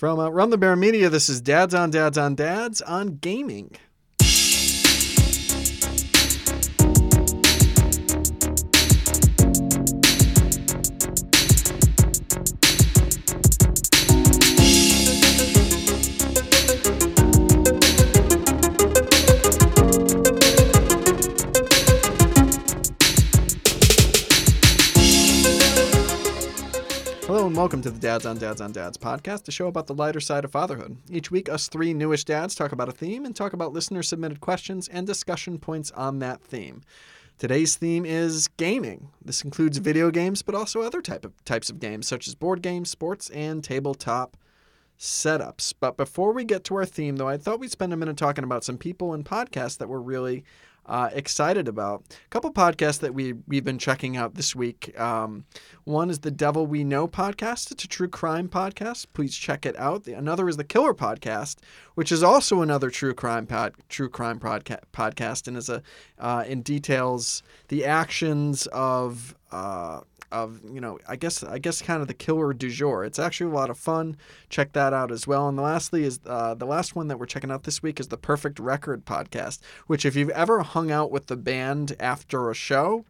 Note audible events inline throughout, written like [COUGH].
From uh, Run the Bear Media, this is Dads on Dads on Dads on Gaming. Welcome to the Dads on Dads on Dads podcast, a show about the lighter side of fatherhood. Each week, us three newish dads talk about a theme and talk about listener submitted questions and discussion points on that theme. Today's theme is gaming. This includes video games, but also other type of types of games such as board games, sports, and tabletop setups. But before we get to our theme, though, I thought we'd spend a minute talking about some people and podcasts that we're really uh, excited about. A couple podcasts that we we've been checking out this week. Um, one is the Devil We Know podcast. It's a true crime podcast. Please check it out. The, another is the Killer podcast, which is also another true crime pod, true crime podca- podcast, and is a uh, in details the actions of. Uh, of you know I guess I guess kind of the killer du jour. It's actually a lot of fun. Check that out as well. And lastly is uh, the last one that we're checking out this week is the Perfect Record podcast, which if you've ever hung out with the band after a show,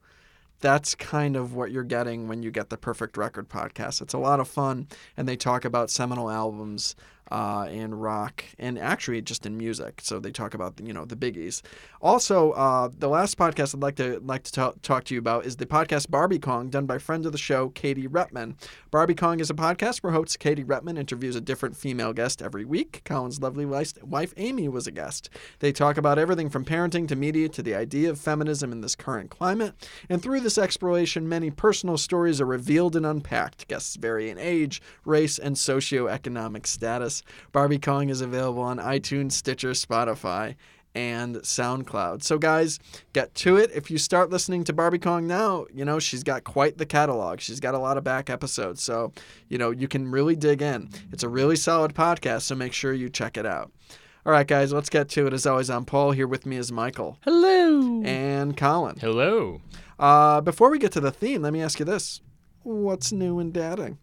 that's kind of what you're getting when you get the Perfect Record podcast. It's a lot of fun, and they talk about seminal albums uh, in rock and actually just in music. So they talk about you know the biggies. Also, uh, the last podcast I'd like to like to talk, talk to you about is the podcast Barbie Kong, done by friend of the show Katie Repman. Barbie Kong is a podcast where host Katie Repman interviews a different female guest every week. Colin's lovely wife Amy was a guest. They talk about everything from parenting to media to the idea of feminism in this current climate. And through this exploration, many personal stories are revealed and unpacked. Guests vary in age, race, and socioeconomic status. Barbie Kong is available on iTunes, Stitcher, Spotify, and SoundCloud. So, guys, get to it. If you start listening to Barbie Kong now, you know, she's got quite the catalog. She's got a lot of back episodes. So, you know, you can really dig in. It's a really solid podcast, so make sure you check it out. All right, guys, let's get to it. As always, I'm Paul. Here with me is Michael. Hello. And Colin. Hello. Uh, before we get to the theme, let me ask you this What's new in dating?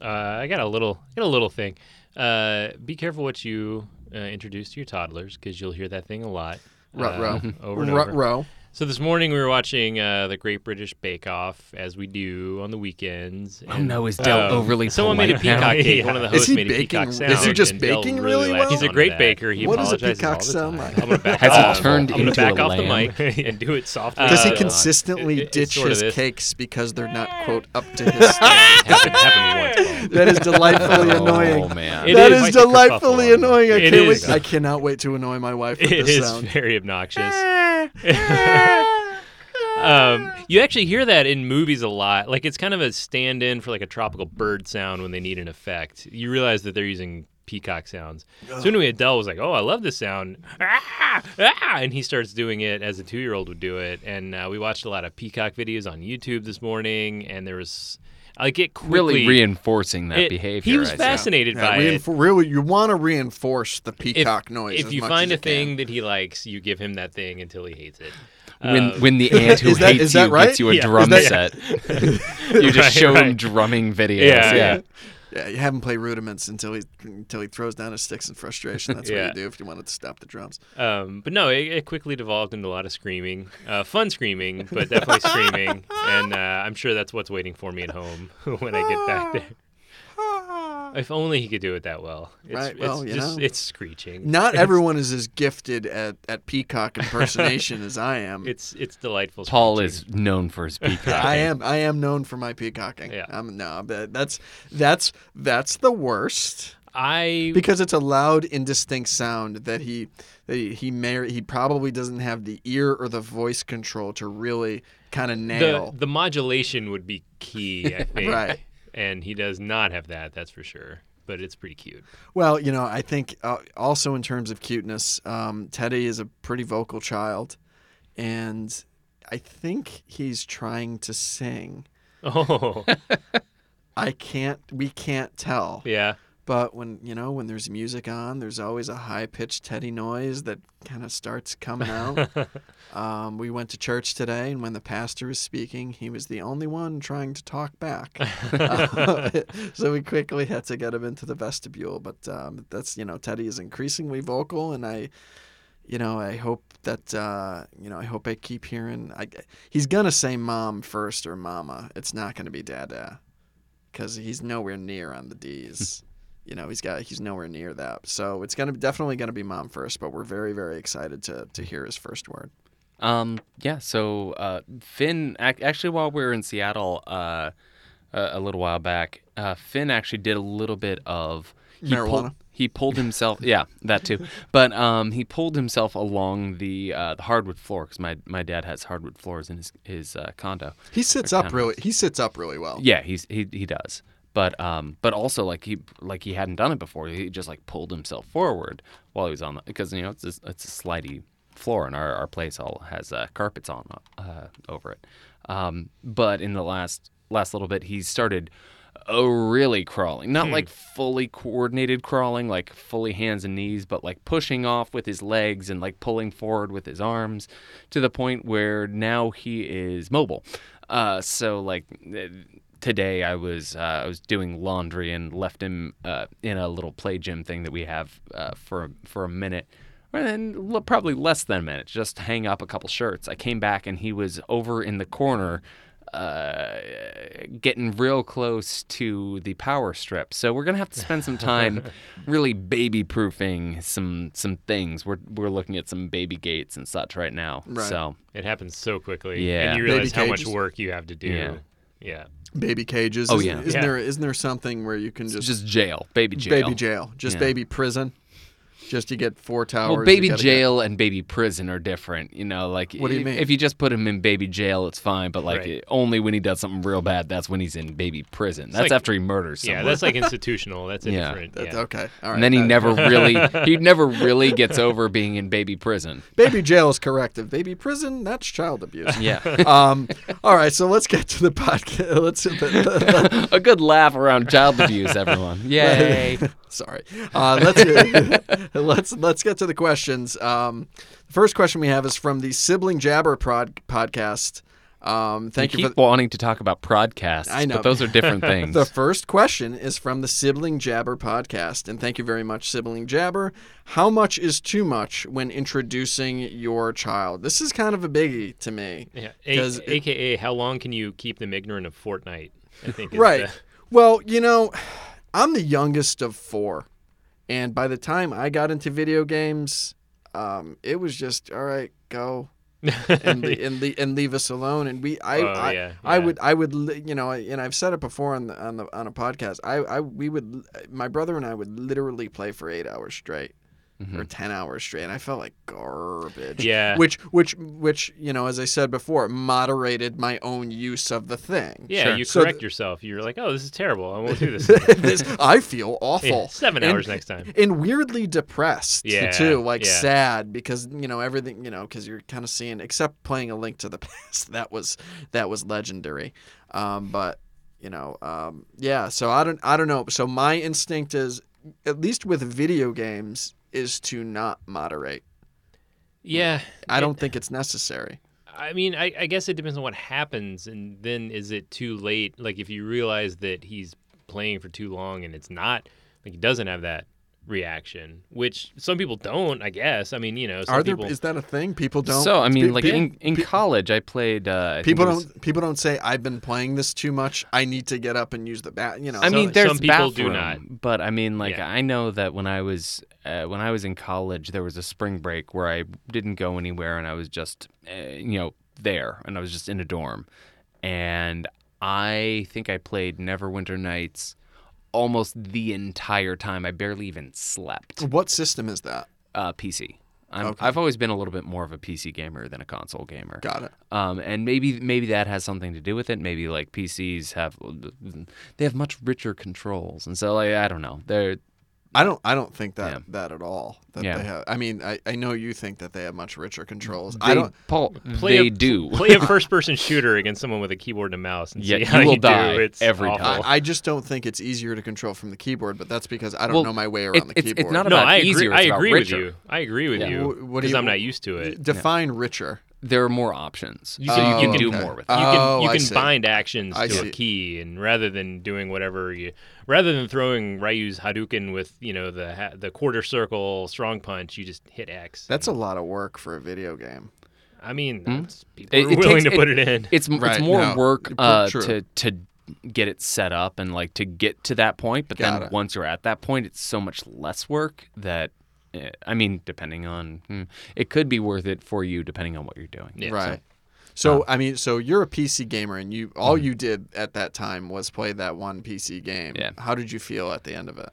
Uh, I got a little, got a little thing. Uh, be careful what you uh, introduce to your toddlers because you'll hear that thing a lot. Rut row. over and over. row. So this morning we were watching uh, the Great British Bake Off as we do on the weekends. Oh and, no, is Del um, overly Someone made a peacock [LAUGHS] cake. One of the hosts he made a peacock peacock is he just and Del baking really really well? He's a great that. What baker. He does a peacock sound like? I'm gonna back Has he turned I'm gonna into back a off the mic and do it softly. Does he Uh, consistently it- ditch sort of his this. cakes because they're not, quote, up to [LAUGHS] his standard? happened, happened once. Paul. [LAUGHS] that is delightfully annoying. Oh, man. It That is. is delightfully annoying. I can't wait. I cannot wait to annoy my wife with this is sound. very obnoxious. Um, you actually hear that in movies a lot. Like it's kind of a stand-in for like a tropical bird sound when they need an effect. You realize that they're using peacock sounds. So anyway, Adele was like, "Oh, I love this sound," ah, ah, and he starts doing it as a two-year-old would do it. And uh, we watched a lot of peacock videos on YouTube this morning, and there was like it quickly Really reinforcing that it- behavior. He was I fascinated Yeah, by it. really, you want to reinforce the If- peacock noise. If as you much find as a you can. thing that he likes, you give him that thing until he hates it. When Um, when the [LAUGHS] aunt who that- hates you right? gets you a Yeah. drum Is set, [LAUGHS] you just Right, show him drumming videos. Yeah, Yeah, yeah. Yeah, you have him play rudiments until he until he throws down his sticks in frustration. That's what you do if you wanted to stop the drums. Um, but no, it, it quickly devolved into a lot of screaming, uh, fun screaming, but definitely screaming. [LAUGHS] And uh, I'm sure that's what's waiting for me at home when I get back there. If only he could do it that well. It's, Right, well, it's you just know. it's screeching. Not everyone is as gifted at, at peacock impersonation as I am. [LAUGHS] It's it's delightful. Paul screeching. is known for his peacock. [LAUGHS] I am I am known for my peacocking. Yeah. I'm no, but that's that's that's the worst I because it's a loud, indistinct sound that he that he he, may, he probably doesn't have the ear or the voice control to really kind of the nail. the modulation would be key. I [LAUGHS] think. Right. And he does not have that. That's for sure. But it's pretty cute. Well, you know, I think uh, also in terms of cuteness, um, Teddy is a pretty vocal child, and I think he's trying to sing. Oh [LAUGHS] I can't. We can't tell. yeah. But when you know when there's music on, there's always a high pitched Teddy noise that kind of starts coming out. [LAUGHS] um, we went to church today, and when the pastor was speaking, he was the only one trying to talk back. Uh, [LAUGHS] [LAUGHS] so we quickly had to get him into the vestibule. But um, that's you know Teddy is increasingly vocal, and I, you know, I hope that uh, you know I hope I keep hearing. I, he's gonna say mom first or mama. It's not gonna be dada, because he's nowhere near on the D's. You know he's got he's nowhere near that. So it's gonna definitely gonna be mom first. But we're very very excited to to hear his first word. Um, yeah. So uh, Finn, ac- actually, while we were in Seattle uh, a, a little while back, uh, Finn actually did a little bit of he Marijuana. Pulled, he pulled himself. [LAUGHS] yeah, that too. But um, he pulled himself along the uh, the hardwood floor because my my dad has hardwood floors in his his uh, condo. He sits up really. He sits up really well. Yeah, he's he he does. But um, but also like he like he hadn't done it before. He just like pulled himself forward while he was on the because you know it's a, it's a slidey floor and our, our place all has uh, carpets on uh, over it. Um, but in the last last little bit, he started uh, really crawling, not like fully coordinated crawling, like fully hands and knees, but like pushing off with his legs and like pulling forward with his arms to the point where now he is mobile. Uh, so like today I was uh, I was doing laundry and left him uh, in a little play gym thing that we have uh, for for a minute. And l- probably less than a minute, just hang up a couple shirts. I came back and he was over in the corner, uh, getting real close to the power strip. So we're gonna have to spend some time, [LAUGHS] really baby proofing some some things. We're we're looking at some baby gates and such right now. Right. So It happens so quickly. Yeah. And you Baby realize how much work you have to do. Yeah. Yeah. Baby cages. Oh, Isn't- yeah. Isn't Yeah. there isn't there something where you can it's just, just jail, baby jail. baby jail, just Yeah. baby prison, just to get four towers. Well, baby gotta get- jail and baby prison are different. You know, like What do you if, mean? if you just put him in baby jail, it's fine. But like Right. only when he does something real bad, that's when he's in baby prison. That's like- after he murders someone. Yeah, that's like institutional. That's a Yeah. different. That- Yeah. Okay, all right. and then he that- never [LAUGHS] really he never really gets over being in baby prison. Baby jail is corrective. Baby prison, that's child abuse. Yeah, [LAUGHS] um, all right, so let's get to the podcast. [LAUGHS] Let's. The, the, a good laugh around child abuse, everyone. Yay! sorry. Uh, let's [LAUGHS] let's let's get to the questions. Um, the first question we have is from the Sibling Jabber prod, podcast. Um, thank you you, keep for. wanting to talk about podcasts, I know. but those are different [LAUGHS] things. The first question is from the Sibling Jabber podcast, and thank you very much, Sibling Jabber. How much is too much when introducing your child? This is kind of a biggie to me. Yeah. 'Cause A- it- AKA, how long can you keep them ignorant of Fortnite? I think. Right. the- Well, you know, I'm the youngest of four, and by the time I got into video games, um, it was just all right, go [LAUGHS] and and, and leave us alone. And we, I, oh, I, yeah, yeah. I, would, I would, you know, and I've said it before on the on the on a podcast. I, I, we would, my brother and I would literally play for eight hours straight. Or ten hours straight, and I felt like garbage. Yeah. Which, which, which, you know, as I said before, moderated my own use of the thing. Yeah, Sure. you So correct th- yourself. You're like, oh, this is terrible. I won't do this. [LAUGHS] this, I feel awful. Yeah, seven And- hours next time. and weirdly depressed Yeah, too like yeah. sad because you know everything you know because you're kind of seeing except playing a link to the [LAUGHS] past that was that was legendary um, but you know um, yeah so i don't i don't know so my instinct is at least with video games is to not moderate Yeah. i it- don't think it's necessary I mean, I, I guess it depends on what happens, and then is it too late? Like if you realize that he's playing for too long and it's not like he doesn't have that reaction, which some people don't. I guess. I mean, you know, some are there people. is that a thing people don't so I mean, pe- like pe- in, in pe- college, I played. Uh, I people it was- don't people don't say i've been playing this too much i need to get up and use the bat you know I So- mean, there's some people bathroom, do not. but I mean, like Yeah. I know that when I was uh, when I was in college, there was a spring break where I didn't go anywhere, and I was just uh, you know there, and I was just in a dorm, and I think I played Neverwinter Nights almost the entire time. I barely even slept. what system is that Uh, PC. I'm, Okay. I've always been a little bit more of a PC gamer than a console gamer. got it Um, and maybe maybe that has something to do with it. Maybe like PCs have they have much richer controls, and so like I don't know. They're I don't. I don't think that Yeah. that at all. That Yeah. they have. I mean, I, I know you think that they have much richer controls. They, I don't. Paul, Play they a, do. Play a [LAUGHS] first-person shooter against someone with a keyboard and a mouse, and Yeah, see you will do. die It's every awful. time. I, I just don't think it's easier to control from the keyboard, but that's because I don't Well, know my way it- around the it's- it's keyboard. not no, about I agree. easier, I it's about agree with richer. you. I agree with Yeah. you what do because you- I'm not used to it. Define richer. There are more options, You so can- you you can can- do okay. more with it. You Oh, can you I can see. bind actions I to see. a key, and rather than doing whatever you, rather than throwing Ryu's Hadouken with you know the the quarter circle strong punch, you just hit X. That's a lot of work for a video game. I mean, that's, people It- are it willing takes- to put it in. It's Right, it's more no, work uh, to to get it set up and like to get to that point. But Got then it. once you're at that point, it's so much less work that. I mean, depending on, hmm, it could be worth it for you depending on what you're doing. Yeah, right. So I mean, so you're a PC gamer, and you all you did at that time was play that one PC game. Yeah. How did you feel at the end of it?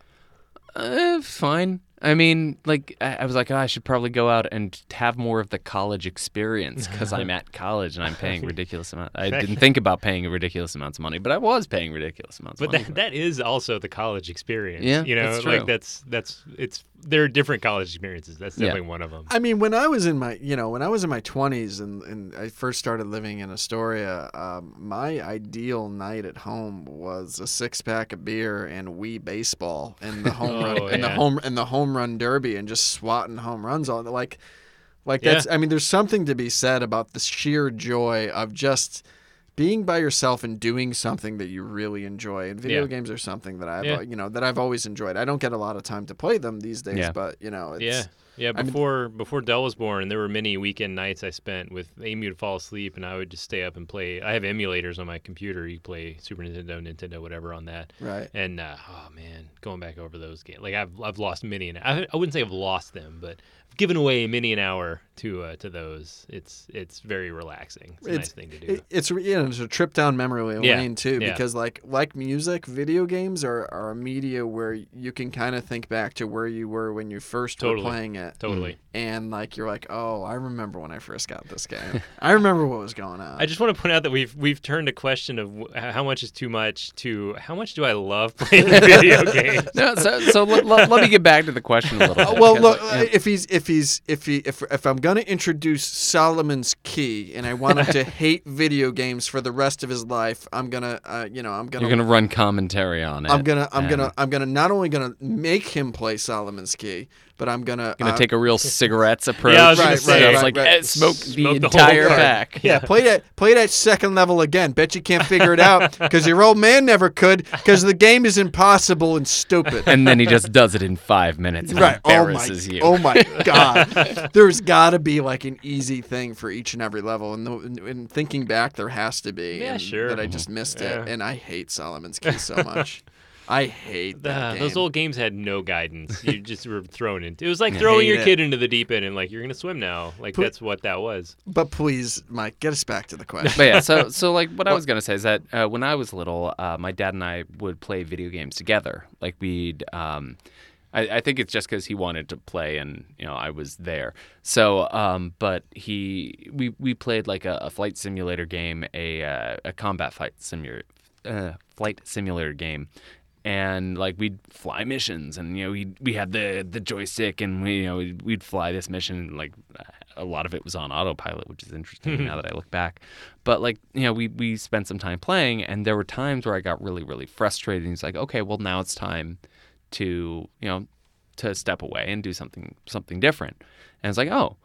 Uh, fine. I mean, like I, I was like, oh, I should probably go out and have more of the college experience because I'm [LAUGHS] at college and I'm paying [LAUGHS] ridiculous amount. I didn't think about paying ridiculous amounts of money, but I was paying ridiculous amounts But of money. that, that is also the college experience. Yeah, you know, that's like that's that's it's there are different college experiences. That's Yeah. definitely one of them. I mean, when I was in my, you know, when I was in my 20s and, and I first started living in Astoria, um, my ideal night at home was a six pack of beer and Wii baseball and the [LAUGHS] home Oh, run and the home and the home run derby and just swatting home runs all like, like Yeah. that's. I mean, there's something to be said about the sheer joy of just being by yourself and doing something that you really enjoy. And video Yeah. games are something that I've, Yeah. Uh, you know, that I've always enjoyed. I don't get a lot of time to play them these days, Yeah. but you know, it's, Yeah. Yeah, I mean- before before Dell was born, there were many weekend nights I spent with Amy would fall asleep and I would just stay up and play. I have emulators on my computer. You play Super Nintendo, Nintendo, whatever on that. right. And uh, oh man, going back over those games, like I've I've lost many an I, I wouldn't say I've lost them, but I've given away many an hour to uh, to those. It's it's very relaxing. It's a nice thing to do. It, it's you know, it's a trip down memory Yeah, lane too, yeah. because like like music, video games are, are a media where you can kind of think back to where you were when you first Totally. were playing it, totally. and like you're like, oh, I remember when I first got this game. I remember what was going on. [LAUGHS] I just want to point out that we've we've turned a question of wh- how much is too much to how much do I love playing [LAUGHS] video games. no, so so let, let, let me get back to the question a little. [LAUGHS] Bit, well, because, look, like, uh, if he's if he's if he if if I'm gonna introduce Solomon's Key, and I want him to [LAUGHS] hate video games for the rest of his life, I'm gonna, uh, you know, I'm gonna you're gonna run commentary on it. I'm gonna I'm and gonna I'm gonna not only gonna make him play Solomon's Key, but I'm gonna gonna uh, take a real [LAUGHS] cigarettes approach. Yeah, I was gonna Right, say, right, So it's right, like right. eh, smoke, Smoke the the entire pack. yeah play that play that second level again. Bet you can't figure it out [LAUGHS] because your old man never could because the game is impossible and stupid. And then he just does it in five minutes and Right. Oh my, you. oh my [LAUGHS] God. There's got to be like an easy thing for each and every level. And, the, and thinking back, there has to be. Yeah, and sure. That I just missed Yeah. it. And I hate Solomon's Key so much. I hate that Uh, game. those old games had no guidance. You [LAUGHS] just were thrown into. It was like throwing your it. kid into the deep end and like you're gonna swim now. Like Put- that's what that was. but please, Mike, get us back to the question. But yeah, so so like what I was gonna say is that uh, when I was little, uh, my dad and I would play video games together. Like we'd, um, I, I think it's just because he wanted to play and you know I was there. So, um, but he we we played like a, a flight simulator game, a uh, a combat fight simulator, uh, flight simulator game. And like we'd fly missions, and you know we we had the the joystick, and we you know we'd, we'd fly this mission. Like a lot of it was on autopilot, which is interesting hmm. now that I look back. But like you know, we we spent some time playing, and there were times where I got really really frustrated. And he's like, okay, well now it's time to you know to step away and do something something different. And it's like, oh,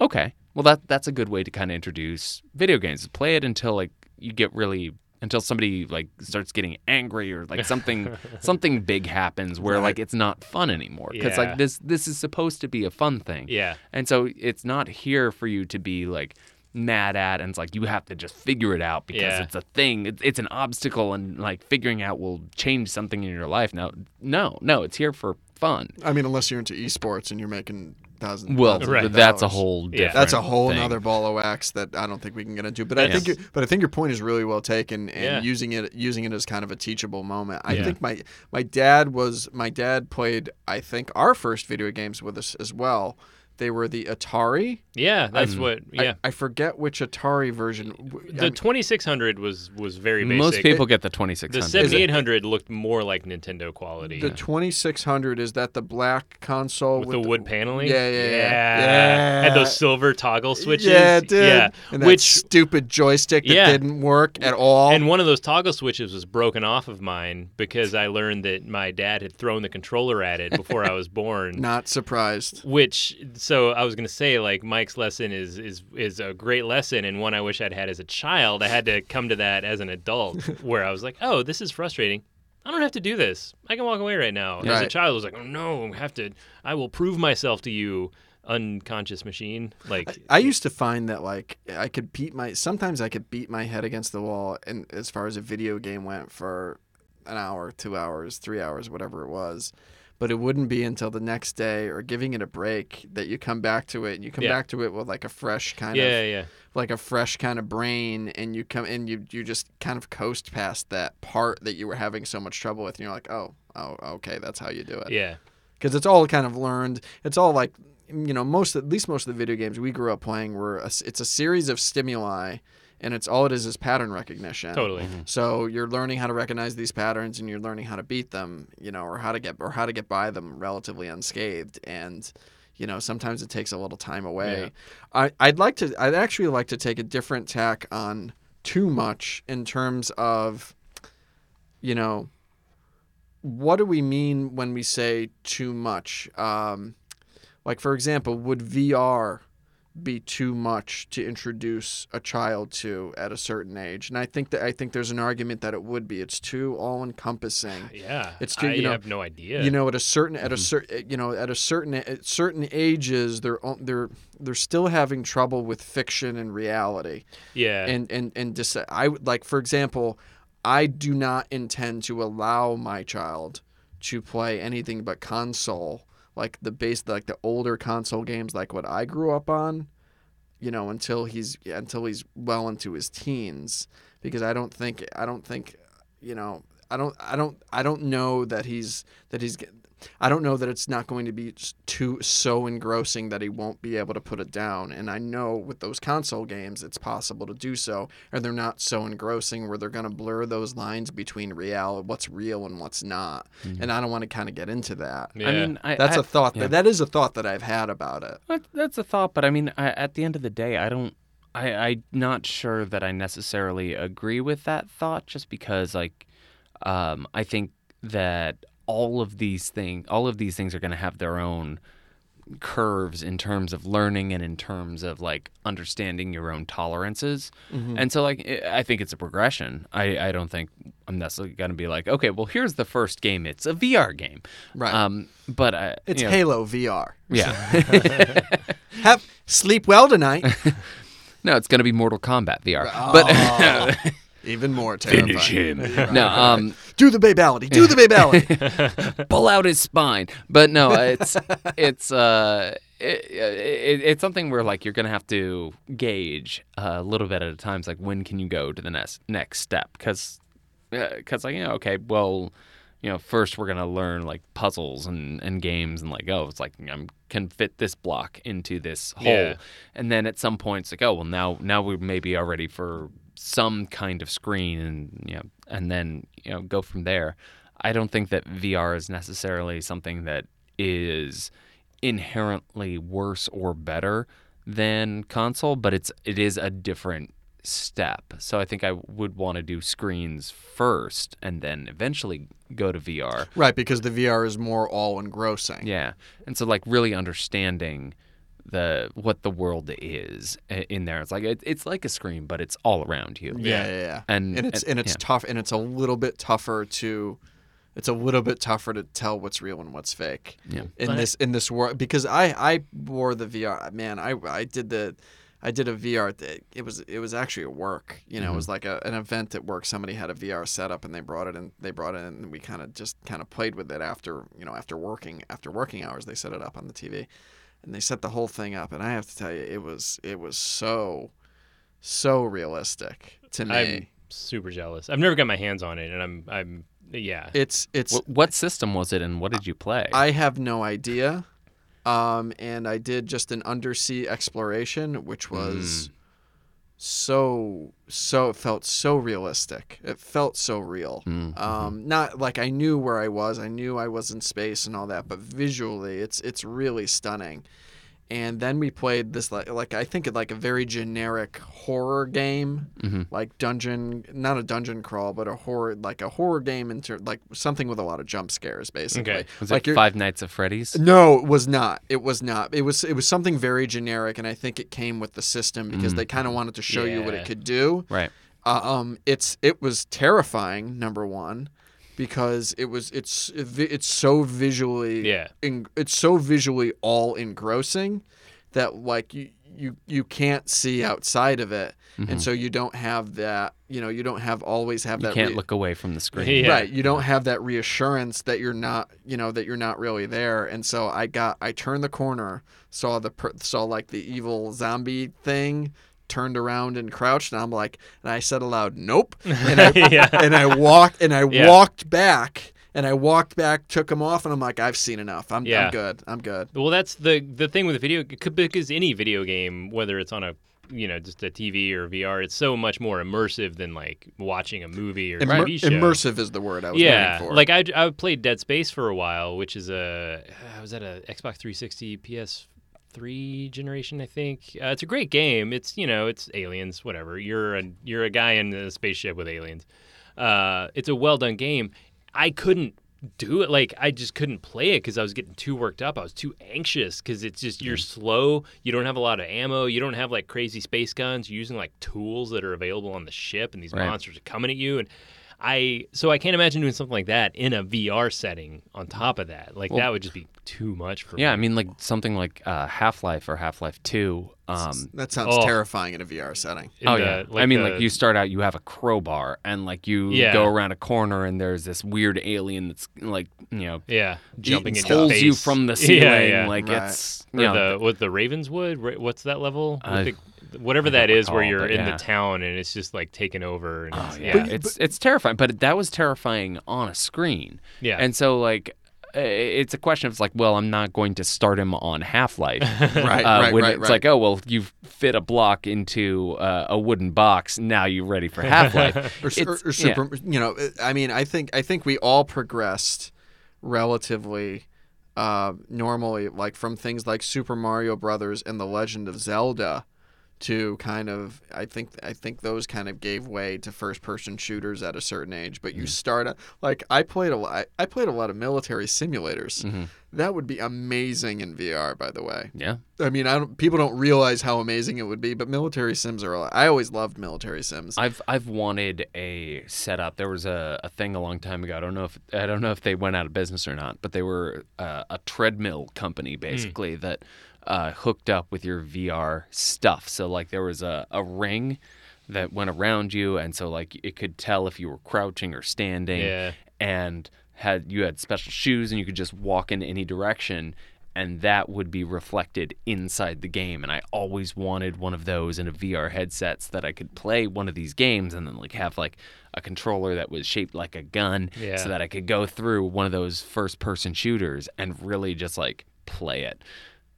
okay, well that that's a good way to kind of introduce video games. Play it until like you get really until somebody like starts getting angry or like something [LAUGHS] something big happens where like it's not fun anymore because Yeah. like this this is supposed to be a fun thing Yeah. and so it's not here for you to be like mad at and it's like you have to just figure it out because Yeah. it's a thing. It's, it's an obstacle and like figuring out will change something in your life. No, no, no, it's here for fun. I mean, unless you're into esports and you're making thousands. Well, thousands Right. of that's a whole Yeah. different That's a whole thing. other ball of wax that I don't think we can get into. But I Yes. think, you, but I think your point is really well taken, and Yeah. using it, using it as kind of a teachable moment. I Yeah. think my my dad was my dad played I think our first video games with us as well. They were the Atari. Yeah, that's I'm- what. Yeah, I, forget which Atari version. the 2600 was was very basic. Most people get the The 7800 looked more like Nintendo quality. the 2600 is that the black console with the wood paneling. Yeah, yeah, yeah. yeah. Had Yeah. those silver toggle switches. Yeah, it did. Yeah, And that which stupid joystick that Yeah. didn't work at all. and one of those toggle switches was broken off of mine because I learned that my dad had thrown the controller at it before I was born. [LAUGHS] Not surprised. Which so I was gonna say like Mike's lesson is is is a great lesson and one I wish I'd had as a child. I had to come to that as an adult [LAUGHS] where I was like, oh, this is frustrating. I don't have to do this. I can walk away right now. As a child, I was like, oh no, I have to. I will prove myself to you, unconscious machine. Like I used to find that like I could beat my sometimes I could beat my head against the wall and as far as a video game went for an hour, 2 hours, 3 hours, whatever it was. But it wouldn't be until the next day or giving it a break that you come back to it and you come Yeah. back to it with like a fresh kind yeah, of yeah. like a fresh kind of brain and you come and you you just kind of coast past that part that you were having so much trouble with and you're like, "Oh, oh, okay, that's how you do it." Yeah. because it's all kind of learned. It's all like you know most at least most of the video games we grew up playing were a, it's a series of stimuli, and it's all it is is pattern recognition. Totally. So you're learning how to recognize these patterns, and you're learning how to beat them, you know, or how to get or how to get by them relatively unscathed. And you know sometimes it takes a little time away. I I'd like to I'd actually like to take a different tack on too much in terms of you know what do we mean when we say too much? Um, like, for example, would VR be too much to introduce a child to at a certain age? And I think that I think there's an argument that it would be. It's too all encompassing. [SIGHS] Yeah. It's too- I you know- have no idea. You know, at a certain Mm-hmm. at a certain you know at a certain at certain ages, they're they're they're still having trouble with fiction and reality yeah. and and and dis- I would like for example, I do not intend to allow my child to play anything but console, like the base, like the older console games, like what I grew up on. You know, until he's until he's well into his teens, because I don't think I don't think, you know, I don't I don't I don't know that he's that he's. I don't know that it's not going to be too so engrossing that he won't be able to put it down. And I know with those console games, it's possible to do so, and they're not so engrossing where they're going to blur those lines between real, what's real and what's not. And I don't want to kind of get into that. yeah. I mean, I, That's I- a thought. yeah. That, that is a thought that I've had about it. That's a thought, but I mean, I, at the end of the day, I don't. I, I'm not sure that I necessarily agree with that thought, just because, like, um, I think that all of these things, all of these things, are going to have their own curves in terms of learning and in terms of like understanding your own tolerances. Mm-hmm. And so, like, I think it's a progression. I, I don't think I'm necessarily going to be like, okay, well, here's the first game. It's a VR game, Right. Um, but I, It's you know, Halo VR. yeah. [LAUGHS] Have sleep well tonight. [LAUGHS] No, it's going to be Mortal Kombat VR. But [LAUGHS] Even more terrifying. [LAUGHS] no, um, Do the babality. Do the babality. [LAUGHS] pull out his spine. But no, it's it's uh, it, it, it's something where like you're going to have to gauge a little bit at a time. It's like when can you go to the next next step? Because because like you know, okay, well. You know, first we're gonna learn like puzzles and, and games and like oh, it's like I can fit this block into this hole, Yeah. and then at some point it's like oh well now now we maybe are ready for some kind of screen and you know and then you know go from there. I don't think that vr is necessarily something that is inherently worse or better than console but it's it is a different step. So i think i would want to do screens first and then eventually go to vr right, because the VR is more all engrossing. yeah and so like really understanding the what the world is uh, in there it's like it, it's like a screen but it's all around you Yeah, yeah, yeah. And- and it's and- and it's yeah. tough and it's a little bit tougher to it's a little bit tougher to tell what's real and what's fake. Yeah. In But- this in this world because I I wore the VR man, I I did the I did a VR th- it was it was actually at work. You know, it was mm-hmm. like a, an event at work. Somebody had a VR setup and they brought it in they brought it in and we kind of just kind of played with it after, you know, after working after working hours. They set it up on the TV. And they set the whole thing up and I have to tell you it was it was so so realistic to me. I'm super jealous. I've never got my hands on it, and I'm I'm yeah. It's it's What, what system was it and what did you play? I have no idea. Um, and I did just an undersea exploration, which Mm. So so it felt so realistic. It felt so real. Mm, Um, not like I knew where I was. I knew I was in space and all that, but visually, it's it's really stunning. And then we played this like like I think it like a very generic horror game, Mhm. like dungeon, not a dungeon crawl, but a horror like a horror game into like something with a lot of jump scares, basically. Okay. Was like it Five Nights at Freddy's? no, it was not. It was not. It was it was something very generic, and I think it came with the system because they kind of wanted to show you what it could do. Right. Uh, um, it's it was terrifying. Number one, because it was it's it's so visually Yeah. en- it's so visually all engrossing that like you you you can't see outside of it, and so you don't have that you know you don't have always have Mm-hmm. You can't re- look away from the screen. Yeah. Right. You don't have that reassurance that you're not, you know, that you're not really there. And so I got, I turned the corner, saw the, per- saw like the evil zombie thing, turned around and crouched, and I'm like, and I said aloud, "Nope," [LAUGHS] and I, Yeah. and I walked, and I Yeah. walked back, and I walked back, took them off, and I'm like, I've seen enough. I'm, Yeah. I'm good. I'm good. Well, that's the the thing with the video it could- because any video game, whether it's on a you know just a TV or VR, it's so much more immersive than like watching a movie or Immer- TV show. immersive is the word I was yeah, looking for. like I I played Dead Space for a while, which is a uh, was that a Xbox 360 PS three generation, I think. Uh, it's a great game. It's you know it's aliens, whatever. You're a you're a guy in a spaceship with aliens. Uh, it's a well done game. I couldn't do it like I just couldn't play it because I was getting too worked up. I was too anxious because it's just you're slow. You don't have a lot of ammo. You don't have like crazy space guns. You're using like tools that are available on the ship, and these Right. monsters are coming at you. And I so I can't imagine doing something like that in a VR setting. On top of that, like Well- that would just be too much for me. Yeah, I mean, like something like uh, Half Life or Half Life Two. Um, that sounds oh. terrifying in a VR setting. Oh the- yeah, I mean, like you start out, you have a crowbar, and like you Yeah. go around a corner, and there's this weird alien that's like you know yeah jumping into pulls you from the [LAUGHS] Yeah, ceiling, yeah. like Right. it's Or you know, the with the Ravenswood. What's that level? With I- the- whatever I that don't is, where you're in yeah. the town and it's just like taking over. And Oh it's, yeah, yeah, it's it's terrifying, but that was terrifying on a screen. Yeah. and so like uh, it's a question of it's like, well, I'm not going to start him on Half Life. [LAUGHS] Right, Uh, right, when right, it's right. like, oh well, you've fit a block into uh, a wooden box. Now you're ready for Half Life. [LAUGHS] or, or, or super you know i mean i think i think we all progressed relatively uh, normally like from things like super mario brothers and the legend of zelda to kind of i think i think those kind of gave way to first person shooters at a certain age but you mm. start at like i played a lot i played a lot of military simulators. Mm-hmm. That would be amazing in vr by the way. Yeah, i mean i don't people don't realize how amazing it would be but military sims are a lot, i always loved military sims. I've I've wanted a setup. There was a, a thing a long time ago. I don't know if I don't know if they went out of business or not, but they were uh, a treadmill company mm. basically that uh, hooked up with your VR stuff. So like there was a, a ring that went around you, and so like it could tell if you were crouching or standing, Yeah. and had you had special shoes and you could just walk in any direction. And that would be reflected inside the game. And I always wanted one of those in a VR headset so that I could play one of these games and then like have like a controller that was shaped like a gun Yeah. so that I could go through one of those first person shooters and really just like play it.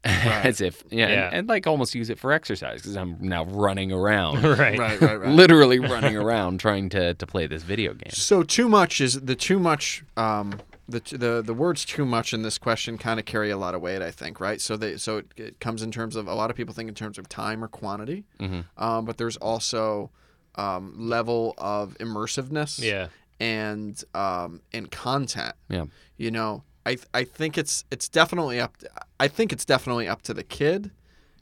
[LAUGHS] As if, yeah, Yeah. And, and like almost use it for exercise because I'm now running around, [LAUGHS] right. right right right literally [LAUGHS] running around trying to, to play this video game. So too much is the too much. Um, the the the words too much in this question kind of carry a lot of weight, I think, right? So they so it, it comes in terms of a lot of people think in terms of time or quantity, Mm-hmm. um, but there's also um, level of immersiveness, Yeah. and um, and content. Yeah. You know, I I think it's it's definitely up. I think it's definitely up to the kid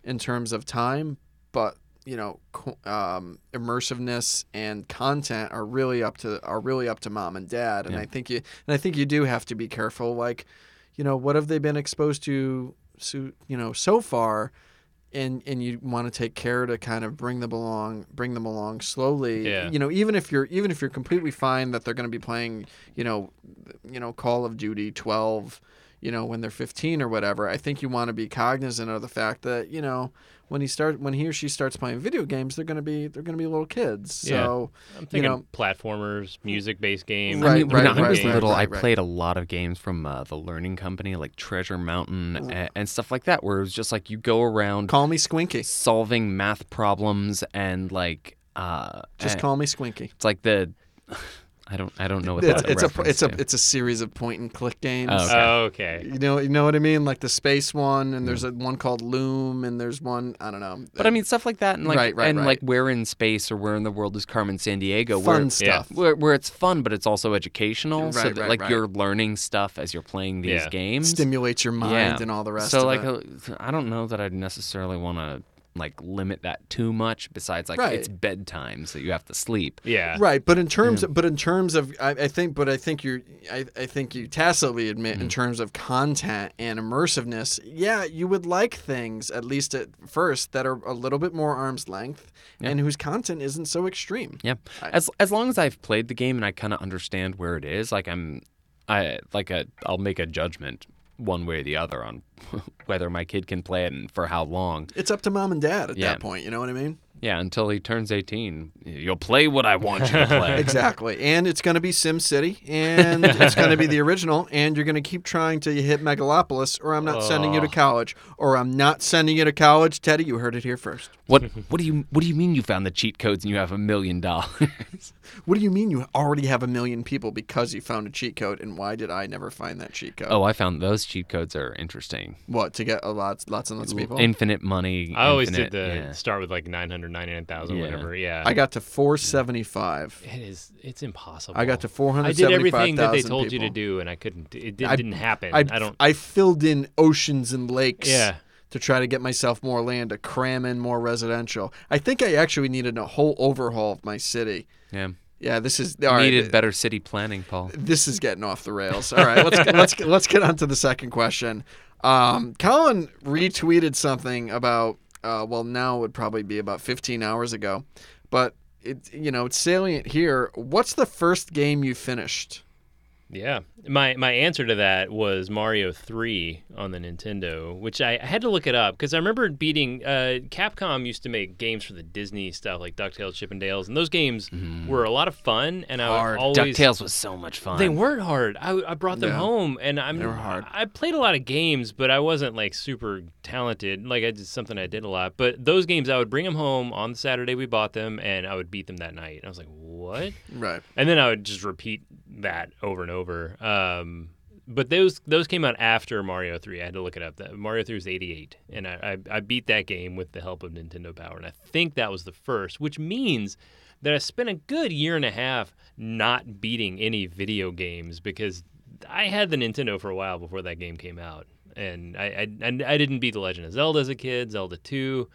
in terms of time, but you know, um, immersiveness and content are really up to are really up to mom and dad, and Yeah. I think you and I think you do have to be careful. Like, you know, what have they been exposed to? So you know, so far. And, and you want to take care to kind of bring them along, bring them along slowly. Yeah. You know, even if you're even if you're completely fine that they're going to be playing, you know, you know, Call of Duty 12, you know, when they're 15 or whatever. I think you want to be cognizant of the fact that, you know, when he start when he or she starts playing video games, they're going to be they're going to be little kids. Yeah. So, I'm thinking know- platformers, music-based games. Right, I mean, right, when I was right, little, right, I played a lot of games from uh, the Learning Company, like Treasure Mountain and, and stuff like that, where it was just like you go around call me Squinky. solving math problems and like uh, Just eh, call me Squinky. it's like the I don't I don't know what It's, that's it's a reference it's a to. it's a series of point and click games. Oh, okay. Oh, okay. You know, you know what I mean, like the space one, and Mm. there's a one called Loom, and there's one I don't know. But I mean stuff like that, and like Right, right, and right. like where in space or where in the world is Carmen Sandiego? fun where, stuff. where, where it's fun, but it's also educational. so Right, that, right, like right. you're learning stuff as you're playing these Yeah. games. Stimulates your mind Yeah. and all the rest. so of like it. uh, I don't know that I'd necessarily want to like limit that too much. Besides, like Right. it's bedtime, so you have to sleep. Yeah. Right, but in terms, but in terms of, I, I think, but I think you, I, I think you tacitly admit, Mm-hmm. in terms of content and immersiveness, yeah, you would like things at least at first that are a little bit more arm's length and whose content isn't so extreme. Yeah. I- As as long as I've played the game and I kind of understand where it is, like I'm, I like a I'll make a judgment one way or the other on [LAUGHS] whether my kid can play it and for how long. It's up to mom and dad at Yeah. that point. You know what I mean? Yeah, until he turns 18, you'll play what I want you to play. [LAUGHS] Exactly. And it's going to be Sim City, and [LAUGHS] it's going to be the original, and you're going to keep trying till you hit Megalopolis, or I'm not sending you to Oh. college, or I'm not sending you to college. Teddy, you heard it here first. What what do you what do you mean you found the cheat codes and you have a million dollars? What do you mean you already have a million people because you found a cheat code? And why did I never find that cheat code? Oh, I found those cheat codes are interesting. What to get a lots, lots and lots of people? Infinite money. I always infinite, did the yeah. start with like 999,000, Yeah. whatever. Yeah. I got to 475. It is. It's impossible. I got to four hundred. I did everything that they 475,000 told you to do, and I couldn't. It did, I- didn't happen. I, I, don't. I filled in oceans and lakes. Yeah. To try to get myself more land, to cram in more residential. I think I actually needed a whole overhaul of my city. Yeah. Yeah, this is all right, Needed better city planning, Paul. this is getting off the rails. All right, let's [LAUGHS] let's let's get on to the second question. Um, Colin retweeted something about uh, well, now it would probably be about 15 hours ago, but it you know it's salient here. What's the first game you finished? Yeah. My my answer to that was Mario 3 on the Nintendo, which I, I had to look it up because I remember beating uh, Capcom used to make games for the Disney stuff like DuckTales, Chip and Dales, and those games were a lot of fun and I. Hard. always DuckTales was so much fun. They weren't hard. I, I brought them Yeah. home, and I'm They were hard. I played a lot of games, but I wasn't like super talented. Like I did something I did a lot. But those games, I would bring them home on the Saturday we bought them, and I would beat them that night. And I was like, what? Right. And then I would just repeat that over and over. Um, but those those came out after Mario 3. I had to look it up. That Mario 3 was 88, and I, I I beat that game with the help of Nintendo Power, and I think that was the first, which means that I spent a good year and a half not beating any video games because I had the Nintendo for a while before that game came out, and I I, I didn't beat The Legend of Zelda as a kid, Zelda 2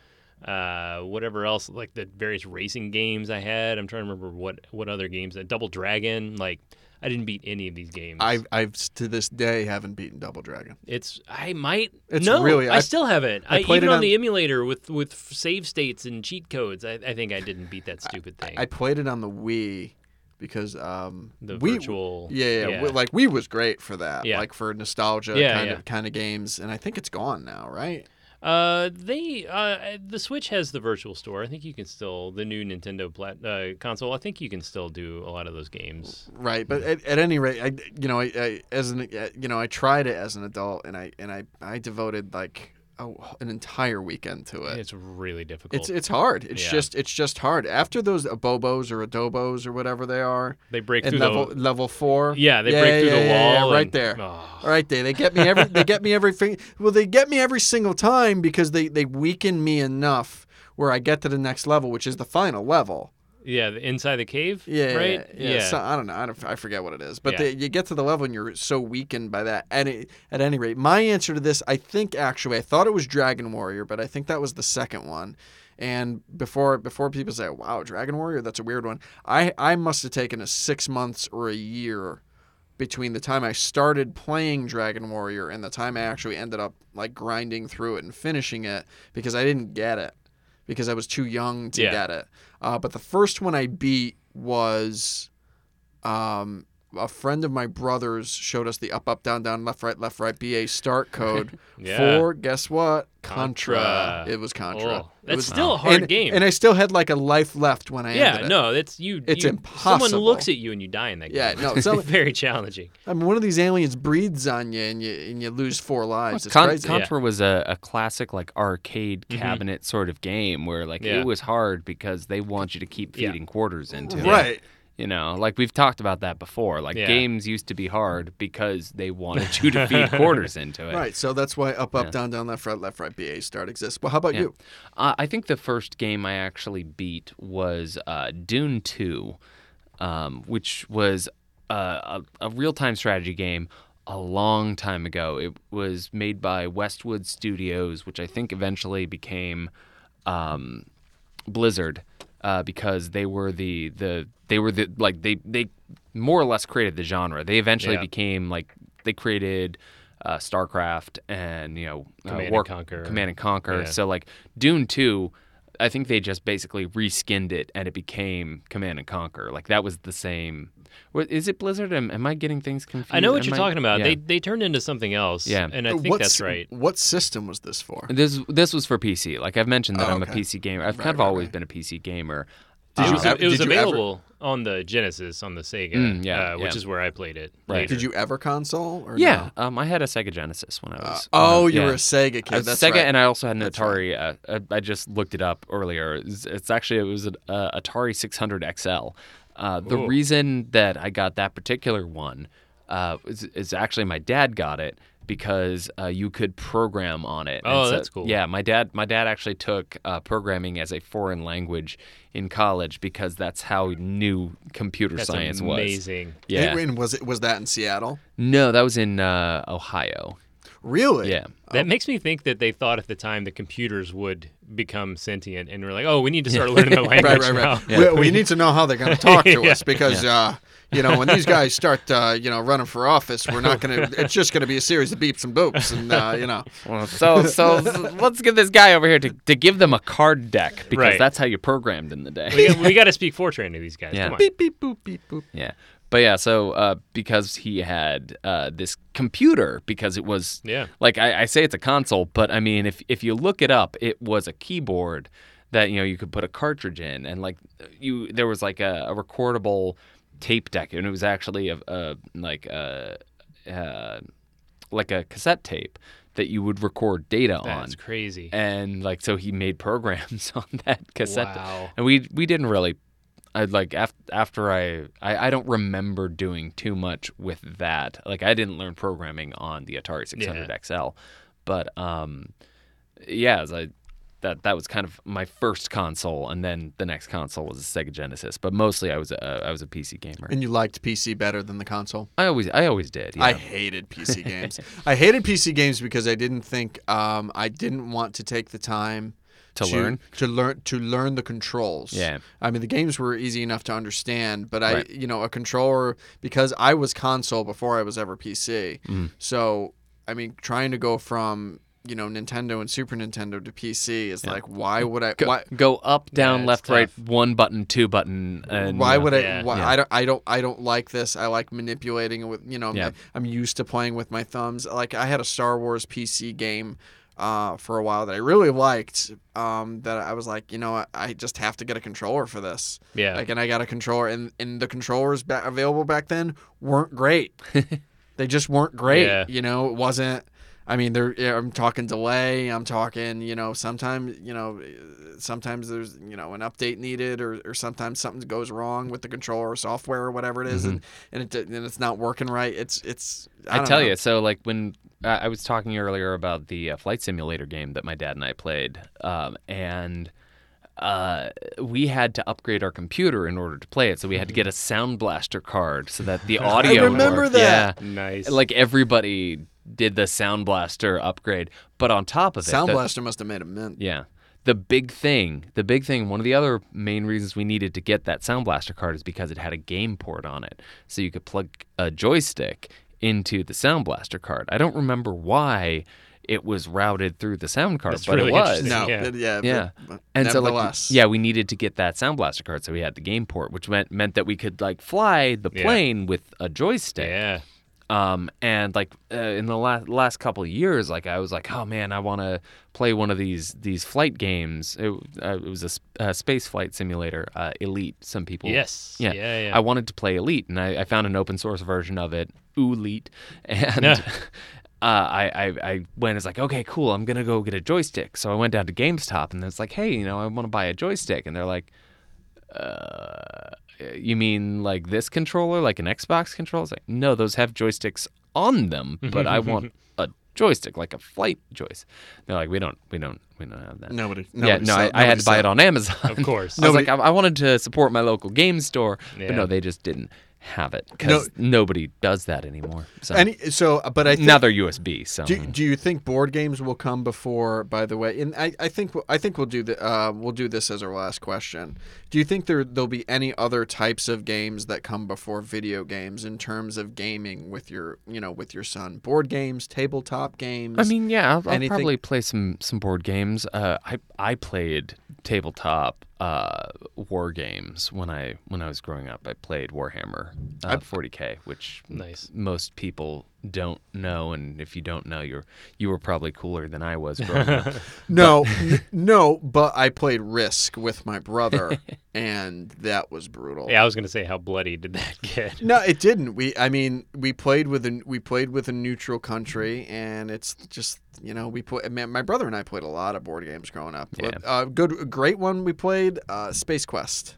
uh, whatever else, like the various racing games I had. I'm trying to remember what what other games. Uh, Double Dragon, like I didn't beat any of these games. I I've to this day haven't beaten Double Dragon. it's I might It's no really- I, I- still haven't. I I, played even it on, on- the emulator with with save states and cheat codes. I, I think I didn't beat that stupid thing. I played it on the Wii because um the Wii, virtual Yeah, yeah, yeah. we- like Wii was great for that. Yeah. Like for nostalgia Yeah, kind of kind of games, and I think it's gone now, right? Uh, they uh, the Switch has the Virtual Store. I think you can still the new Nintendo plat- uh, console. I think you can still do a lot of those games. Right, but at, at any rate, I you know I, I as an uh, you know I tried it as an adult, and I and I I devoted like a, an entire weekend to it. It's really difficult. It's it's hard. It's Yeah. just it's just hard. After those abobos or adobos or whatever they are, they break through level the level four. yeah they Yeah, break through yeah, the yeah, yeah, wall right and- there. Oh. Right, they they get me every they get me every thing. Well, they get me every single time because they they weaken me enough where I get to the next level, which is the final level. Yeah, the inside the cave. Yeah, right. Yeah, yeah. So, I don't know. I, don't, I forget what it is, but Yeah. they, you get to the level and you're so weakened by that. At any, at any rate, my answer to this, I think actually, I thought it was Dragon Warrior, but I think that was the second one. And before before people say, "Wow, Dragon Warrior, that's a weird one," I I must have taken a six months or a year between the time I started playing Dragon Warrior and the time I actually ended up like grinding through it and finishing it because I didn't get it because I was too young to Yeah. get it. Uh, but the first one I beat was, um, a friend of my brother's showed us the up, up, down, down, left, right, left, right BA start [LAUGHS] code Yeah. for guess what? Contra. Contra. It was Contra. Oh, It that's was- still a hard and, game. And I still had like a life left when I yeah, ended it. no, it's you. It's you, Someone looks at you and you die in that Yeah, game. no, [LAUGHS] it's some- very challenging. I mean, one of these aliens breathes on you and you and you lose four lives. It's Con- crazy. Contra was a, a classic like arcade Mhm. cabinet sort of game where like Yeah. it was hard because they want you to keep Yeah. feeding quarters into it. Right. You know, like we've talked about that before. Like Yeah. games used to be hard because they wanted you to feed [LAUGHS] quarters into it. Right. So that's why up, up, Yeah. down, down, left, right, left, right BA start exists. Well, how about Yeah. you? Uh, I think the first game I actually beat was uh, Dune 2, um, which was uh, a, a real time strategy game a long time ago. It was made by Westwood Studios, which I think eventually became um, Blizzard. Uh, because they were the, the they were the like they they more or less created the genre. They eventually Yeah. became like they created uh, StarCraft and you know uh, Command and War- Conquer. Command and Conquer. Yeah. So like Dune 2, I think they just basically reskinned it and it became Command and Conquer. Like that was the same. What, is it Blizzard? Am, am I getting things confused? I know what Am you're I- talking about. Yeah. They they turned into something else. Yeah. and I think What's- that's right. What system was this for? This this was for PC. Like I've mentioned that Oh, I'm okay. a PC gamer. I've Right, kind of right, always right. been a PC gamer. Did it you was, it was did you ever- available on the Genesis on the Sega, Mm, yeah, uh, which yeah. is where I played it. Right. later. Did you ever console? Or Yeah, no? um, I had a Sega Genesis when I Uh, was. oh, uh, you yeah. were a Sega kid. I was That's Sega, right. and I also had an That's Atari. Uh, uh, I just looked it up earlier. It's, it's actually it was an uh, Atari 600 XL. Uh, the Ooh. reason that I got that particular one uh, is, is actually my dad got it because uh, you could program on it. Oh, so- that's cool. Yeah, my dad my dad actually took uh, programming as a foreign language in college because that's how new computer That's science was. amazing. Yeah. And was it was that in Seattle? No, that was in uh, Ohio. Really? Yeah. That makes me think that they thought at the time the computers would become sentient, and we're like, oh, we need to start learning [LAUGHS] the language Right, right, now. right. We, [LAUGHS] we need to know how they're going to talk to [LAUGHS] Yeah. us because, uh, you know, when these guys start, uh, you know, running for office, we're not going to. It's just going to be a series of beeps and boops, and uh, you know. Well, so so let's get this guy over here to, to give them a card deck because Right. that's how you programmed in the day. we, got, we got to speak Fortran to these guys. Yeah. Come on. Beep beep boop beep boop. yeah, but yeah, so uh, because he had uh, this computer, because it was Yeah. like I, I say it's a console, but I mean if if you look it up, it was a keyboard that you know you could put a cartridge in, and like you there was like a, a recordable tape deck, and it was actually a, a like a, uh like a cassette tape that you would record data on. That's crazy. and like so he made programs [LAUGHS] on that cassette Wow. and we we didn't really I like after after I, I I don't remember doing too much with that like I didn't learn programming on the Atari 600 XL but um yeah as I that that was kind of my first console and then the next console was a Sega Genesis but mostly I was a I was a PC gamer And you liked PC better than the console? I always I always did yeah I hated PC games. I hated PC games because I didn't think um, I didn't want to take the time To learn? to learn to learn the controls. Yeah. I mean the games were easy enough to understand, but I Right. you know a controller because I was console before I was ever PC. Mm. So I mean trying to go from you know Nintendo and Super Nintendo to PC is like why would I go, why go up down it's left right one button two button and why uh, would I? yeah. Why, Yeah. I don't. I don't. I don't like this. I like manipulating it with. You know, Yeah. I'm used to playing with my thumbs. Like I had a Star Wars PC game uh, for a while that I really liked. Um, that I was like, you know, I, I just have to get a controller for this. Yeah. Like, and I got a controller, and and the controllers ba- available back then weren't great. [LAUGHS] they just weren't great. Yeah. You know, it wasn't. I mean, there. I'm talking delay. I'm talking. You know, sometimes. You know, sometimes there's you know an update needed, or, or sometimes something goes wrong with the controller or software or whatever it is, and and, it, and it's not working right. It's it's. I, Mm-hmm. I, tell know. you, so like when uh, I was talking earlier about the uh, flight simulator game that my dad and I played, um, and uh, we had to upgrade our computer in order to play it. So we had to get a Sound Blaster card so that the [LAUGHS] audio. would remember work. that. Nice. Like everybody did the Sound Blaster upgrade, but on top of it, Sound the- Blaster must have made a mint. yeah. The big thing, the big thing, one of the other main reasons we needed to get that Sound Blaster card is because it had a game port on it. So you could plug a joystick into the Sound Blaster card. I don't remember why it was routed through the sound card, That's but really it was. interesting. No, Yeah. but yeah, Yeah. but- but And so like yeah, we needed to get that Sound Blaster card, so we had the game port, which meant meant that we could like fly the Yeah. plane with a joystick. Yeah. Um, and like uh, in the last last couple of years, like I was like, oh man, I want to play one of these these flight games. It, uh, it was a, sp- space flight simulator, uh, Elite. Some people, Yes. yeah, Yeah. Yeah. I wanted to play Elite, and I, I found an open source version of it, Elite, [LAUGHS] and. Yeah. [LAUGHS] Uh, I, I I went as like okay cool I'm gonna go get a joystick so I went down to GameStop and it's like hey you know I want to buy a joystick and they're like uh, you mean like this controller, like an Xbox controller? It's like, no, those have joysticks on them, mm-hmm, but I mm-hmm, want mm-hmm. a joystick, like a flight joystick. They're like, we don't, we don't, we don't have that. Nobody. yeah, nobody no, I, sell- I had nobody to buy it on Amazon. Of course. [LAUGHS] I was like, I, I wanted to support my local game store, Yeah. but no, they just didn't have it because nobody does that anymore. So Any, so, but I think, now they're USB. So Do, do you think board games will come before? By the way, and I, I think I think we'll do the uh, we'll do this as our last question. Do you think there there'll be any other types of games that come before video games in terms of gaming with your you know with your son? Board games, tabletop games. I mean, yeah, I'll, I'll probably play some some board games. Uh, I I played tabletop uh, war games when I when I was growing up. I played Warhammer uh, 40k, which Nice. most people don't know, and if you don't know, you're you were probably cooler than I was growing up. [LAUGHS] [LAUGHS] no, n- no, but I played Risk with my brother, [LAUGHS] and that was brutal. Yeah, I was gonna say how bloody did that get? No, it didn't. We, I mean, we played with a we played with a neutral country, and it's just you know we put Man, my brother and I played a lot of board games growing up. Yeah. Uh, good, great one we played, uh, Space Quest.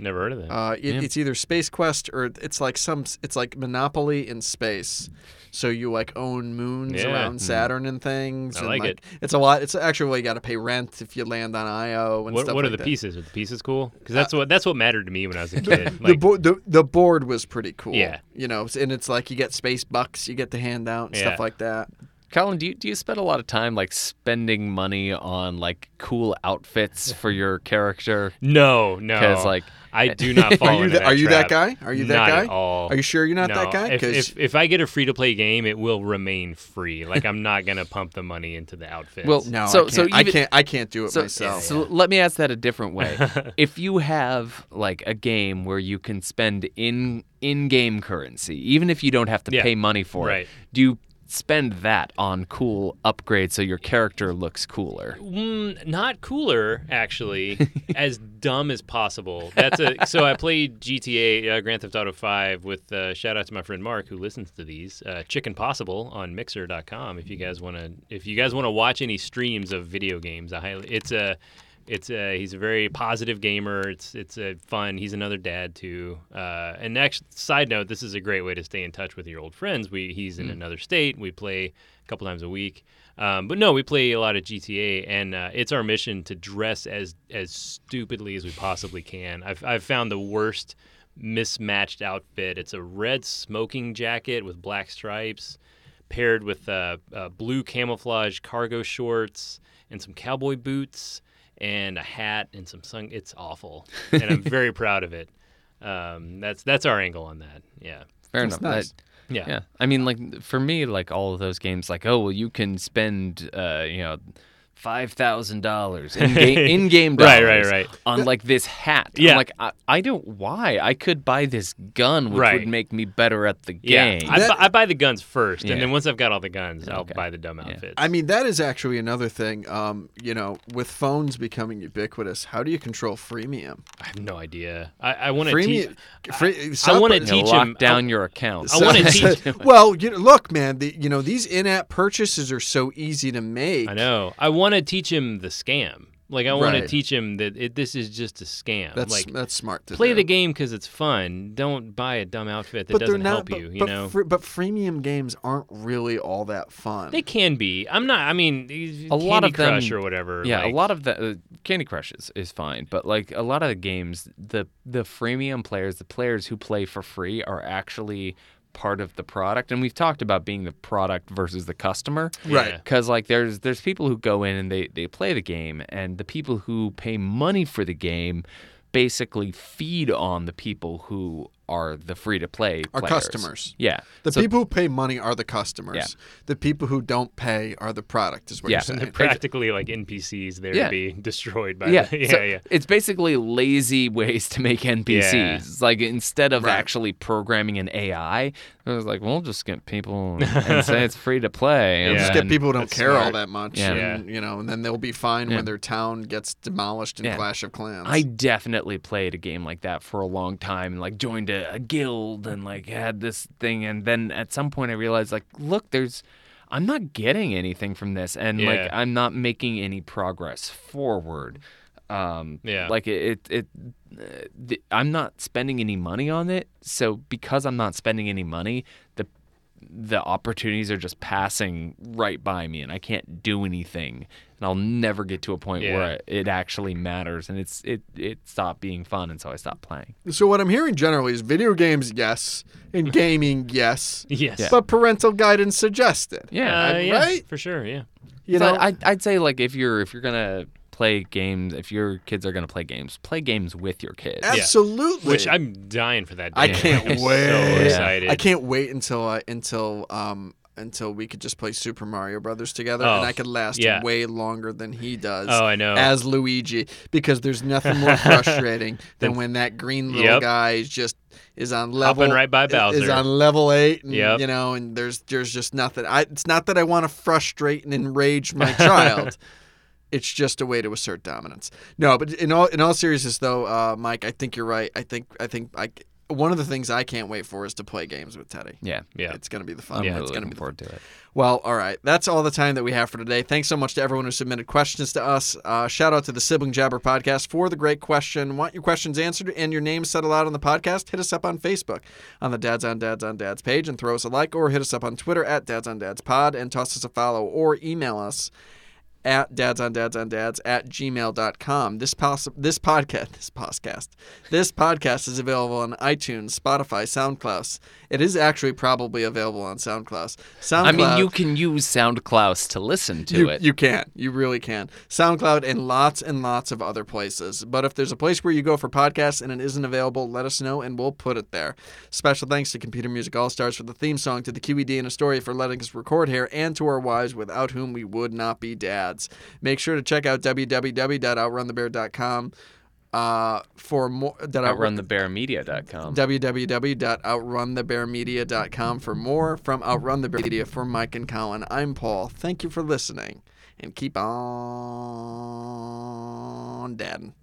Never heard of that. Uh, it, Yeah. It's either Space Quest or it's like some. It's like Monopoly in space. So you like own moons Yeah. around Mm. Saturn and things. I and, like it. It's a lot. It's actually well, you got to pay rent if you land on Io and what stuff what are the that. pieces? Are the pieces cool? Because that's what that's what mattered to me when I was a [LAUGHS] kid. the, Like, bo- the the board was pretty cool. Yeah. you know, and it's like you get space bucks, you get to hand out and Yeah. stuff like that. Colin, do you, do you spend a lot of time like spending money on like cool outfits for your character? no, no. Because like I do [LAUGHS] not fall Are you into that, that are you that guy? Are you that Not guy? At all. Are you sure you're not no. that guy? If, 'Cause- if, if I get a free to play game, it will remain free. Like I'm not gonna pump the money into the outfits. Well, no, So- I can't. so I can't. I can't do it So, myself. so let me ask that a different way. [LAUGHS] if you have like a game where you can spend in in-game currency, even if you don't have to Yeah, pay money for right. it, do you spend that on cool upgrades so your character looks cooler? Mm, not cooler, actually. [LAUGHS] as dumb as possible. That's a. So I played GTA uh, Grand Theft Auto 5 with uh, shout out to my friend Mark who listens to these. Uh, Chicken Possible on Mixer.com. If you guys want to, if you guys want to watch any streams of video games, I highly. It's a. It's a, he's a very positive gamer. It's it's a fun. He's another dad too. Uh, and next side note, this is a great way to stay in touch with your old friends. We he's in another state. We play a couple times a week. Um, but no, we play a lot of GTA, and uh, it's our mission to dress as as stupidly as we possibly can. I've I've found the worst mismatched outfit. It's a red smoking jacket with black stripes, paired with uh, uh, blue camouflage cargo shorts and some cowboy boots and a hat and some sun. It's awful, and I'm [LAUGHS] very proud of it. Um, that's that's our angle on that. Yeah, Fair That's enough. nice. That- yeah, yeah. I mean, like for me, like all of those games, like oh well, you can spend, uh, you know. Five thousand dollars in game [LAUGHS] in game Right, dollars right, right. on like this hat. Yeah. I'm like I, I don't why I could buy this gun, which Right. would make me better at the Yeah, game. I, bu- I buy the guns first, and then once I've got all the guns, I'll Okay. buy the dumb Yeah. outfits. I mean, that is actually another thing. Um, you know, with phones becoming ubiquitous, how do you control freemium? I have no idea. I, I want to teach. Free, I wanna You teach lock him- down your accounts. I wanna teach- well, you know, look, man. The, you know, these in-app purchases are so easy to make. I know. I want to teach him the scam. Like I want Right. to teach him that it, this is just a scam. That's like that's smart to play do. the game because it's fun. Don't buy a dumb outfit that but doesn't not. help but, you. You but, know. fre- but freemium games aren't really all that fun. they can be. I'm not. I mean, A lot of them- Crush or whatever. Yeah, like- a lot of the uh, Candy Crush is, is fine, but like a lot of the games, the the freemium players, the players who play for free, are actually part of the product, and we've talked about being the product versus the customer. Right. Because like there's there's people who go in and they they play the game, and the people who pay money for the game basically feed on the people who are the free to play Our customers. Yeah. The So- people who pay money are the customers. Yeah. The people who don't pay are the product, is what Yeah. you're saying. They're [LAUGHS] practically like NPCs there Yeah. to be [LAUGHS] destroyed by yeah, the, yeah, so yeah. It's basically lazy ways to make NPCs. Yeah. It's like instead of Right. actually programming an AI, it was like, we'll just get people [LAUGHS] and say it's free to play. And Yeah. Just get people who don't That's care all that much. Yeah. And, you know, and then they'll be fine Yeah. when their town gets demolished in Yeah. Clash of Clans. I definitely played a game like that for a long time and like joined a, a guild and like had this thing and then at some point I realized like look there's I'm not getting anything from this and like I'm not making any progress forward. Um Yeah. like it it, it uh, the, I'm not spending any money on it so because I'm not spending any money the the opportunities are just passing right by me and I can't do anything and I'll never get to a point Yeah. where it actually matters and it's it it stopped being fun and so I stopped playing. So what I'm hearing generally is video games, yes, and [LAUGHS] gaming, yes, Yes. Yeah. but parental guidance suggested. Yeah. Uh, yeah, right? for sure. Yeah. You So know, I I'd say like if you're if you're going to play games if your kids are going to play games play games with your kids. absolutely. Which I'm dying for that. I can't [LAUGHS] I'm wait. So excited. I can't wait until I until um until we could just play Super Mario Brothers together, and Oh, I could last yeah. way longer than he does. Oh, I know. As Luigi, because there's nothing more [LAUGHS] frustrating than when that green little Yep. guy is just is on level Hopping right by Bowser. is on level eight, and, Yep. you know, and there's there's just nothing. I it's not that I want to frustrate and enrage my child. [LAUGHS] It's just a way to assert dominance. No, but in all in all seriousness, though, uh, Mike, I think you're right. I think I think I one of the things I can't wait for is to play games with Teddy. Yeah. Yeah. It's gonna be the fun. Yeah, it's really gonna looking be the forward to it. well, all right. That's all the time that we have for today. Thanks so much to everyone who submitted questions to us. Uh, shout out to the Sibling Jabber podcast for the great question. Want your questions answered and your name said aloud on the podcast? Hit us up on Facebook on the Dads on Dads on Dads page and throw us a like, or hit us up on Twitter at Dads on Dads Pod and toss us a follow, or email us at dads on dads on dads at gmail.com. This pos- this podcast this podcast this podcast is available on iTunes, Spotify, SoundCloud. It is actually probably available on SoundCloud. SoundCloud. I mean, you can use SoundCloud to listen to you, it. You can. You really can. SoundCloud and lots and lots of other places. But if there's a place where you go for podcasts and it isn't available, let us know and we'll put it there. Special thanks to Computer Music All Stars for the theme song, to the QED and Astoria for letting us record here, and to our wives without whom we would not be dads. Make sure to check out www.outrunthebear.com uh, for more. That OutrunTheBearMedia.com. www.outrunthebearmedia.com for more from Outrun the Bear Media for Mike and Colin. I'm Paul. Thank you for listening and keep on dadding.